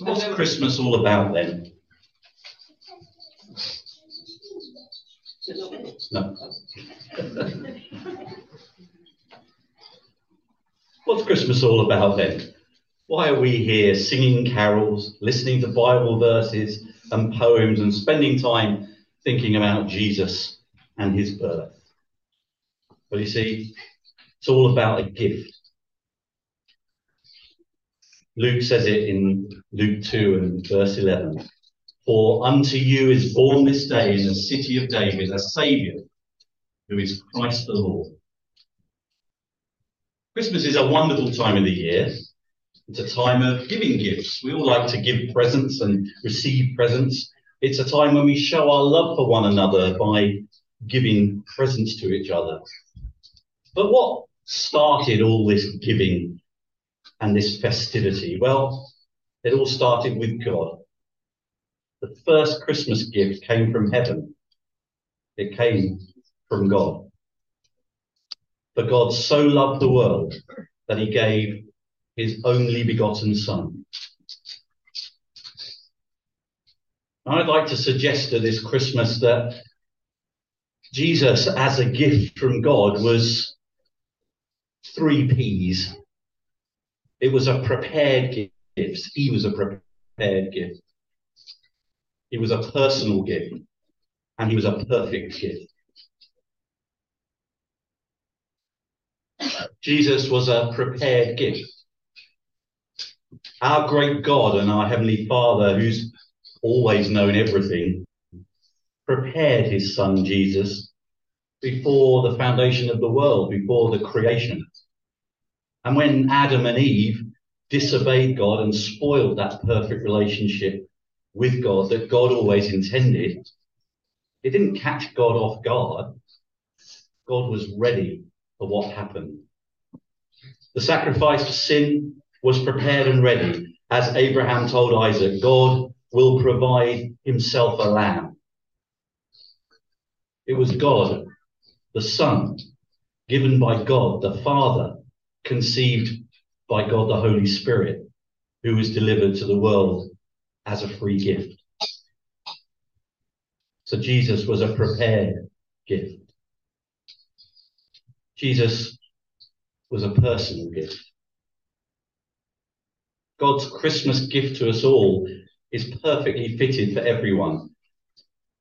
So, what's Christmas all about then? No. What's Christmas all about then? Why are we here singing carols, listening to Bible verses and poems, and spending time thinking about Jesus and his birth? Well, you see, it's all about a gift. Luke says it in Luke 2 and verse 11. For unto you is born this day in the city of David a Saviour, who is Christ the Lord. Christmas is a wonderful time of the year. It's a time of giving gifts. We all like to give presents and receive presents. It's a time when we show our love for one another by giving presents to each other. But what started all this giving and this festivity? Well, it all started with God. The first Christmas gift came from heaven. It came from God. For God so loved the world that he gave his only begotten Son. I'd like to suggest to this Christmas that Jesus, as a gift from God, was three P's. It was a prepared gift. He was a prepared gift. It was a personal gift. And he was a perfect gift. Jesus was a prepared gift. Our great God and our Heavenly Father, who's always known everything, prepared his Son Jesus before the foundation of the world, before the creation. And when Adam and Eve disobeyed God and spoiled that perfect relationship with God that God always intended, it didn't catch God off guard. God was ready for what happened. The sacrifice for sin was prepared and ready. As Abraham told Isaac, God will provide himself a lamb. It was God, the Son, given by God, the Father, conceived by God, the Holy Spirit, who was delivered to the world as a free gift. So Jesus was a prepared gift. Jesus was a personal gift. God's Christmas gift to us all is perfectly fitted for everyone.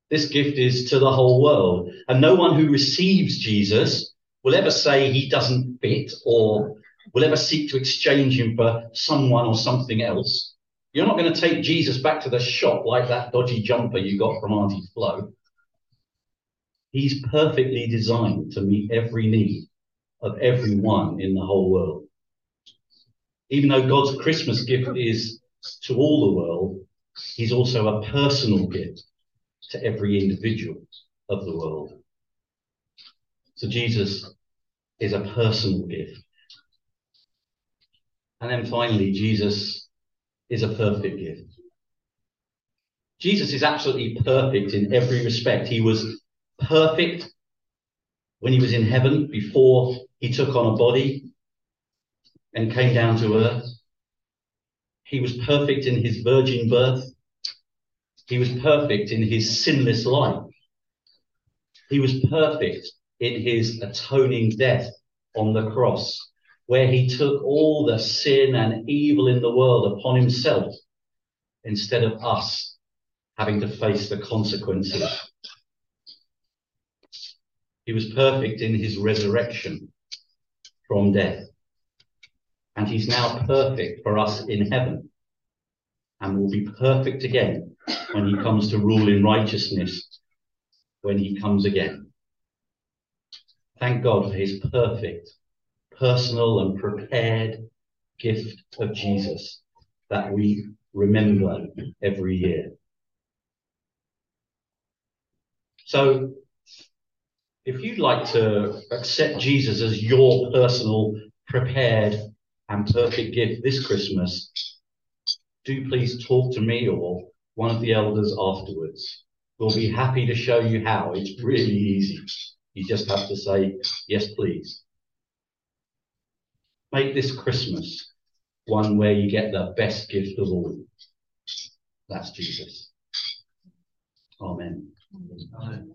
This gift is to the whole world, and no one who receives Jesus will ever say he doesn't fit or will ever seek to exchange him for someone or something else. You're not going to take Jesus back to the shop like that dodgy jumper you got from Auntie Flo. He's perfectly designed to meet every need of everyone in the whole world. Even though God's Christmas gift is to all the world, He's also a personal gift to every individual of the world. So Jesus is a personal gift. And then finally, Jesus is a perfect gift. Jesus is absolutely perfect in every respect. He was perfect when he was in heaven before he took on a body and came down to earth. He was perfect in his virgin birth. He was perfect in his sinless life. He was perfect in his atoning death on the cross, where he took all the sin and evil in the world upon himself instead of us having to face the consequences. He was perfect in his resurrection from death. And he's now perfect for us in heaven and will be perfect again when he comes to rule in righteousness when he comes again. Thank God for his perfect, personal, and prepared gift of Jesus that we remember every year. So if you'd like to accept Jesus as your personal, prepared, and perfect gift this Christmas, do please talk to me or one of the elders afterwards. We'll be happy to show you how. It's really easy. You just have to say, yes, please. Make this Christmas one where you get the best gift of all That's Jesus. Amen. Amen.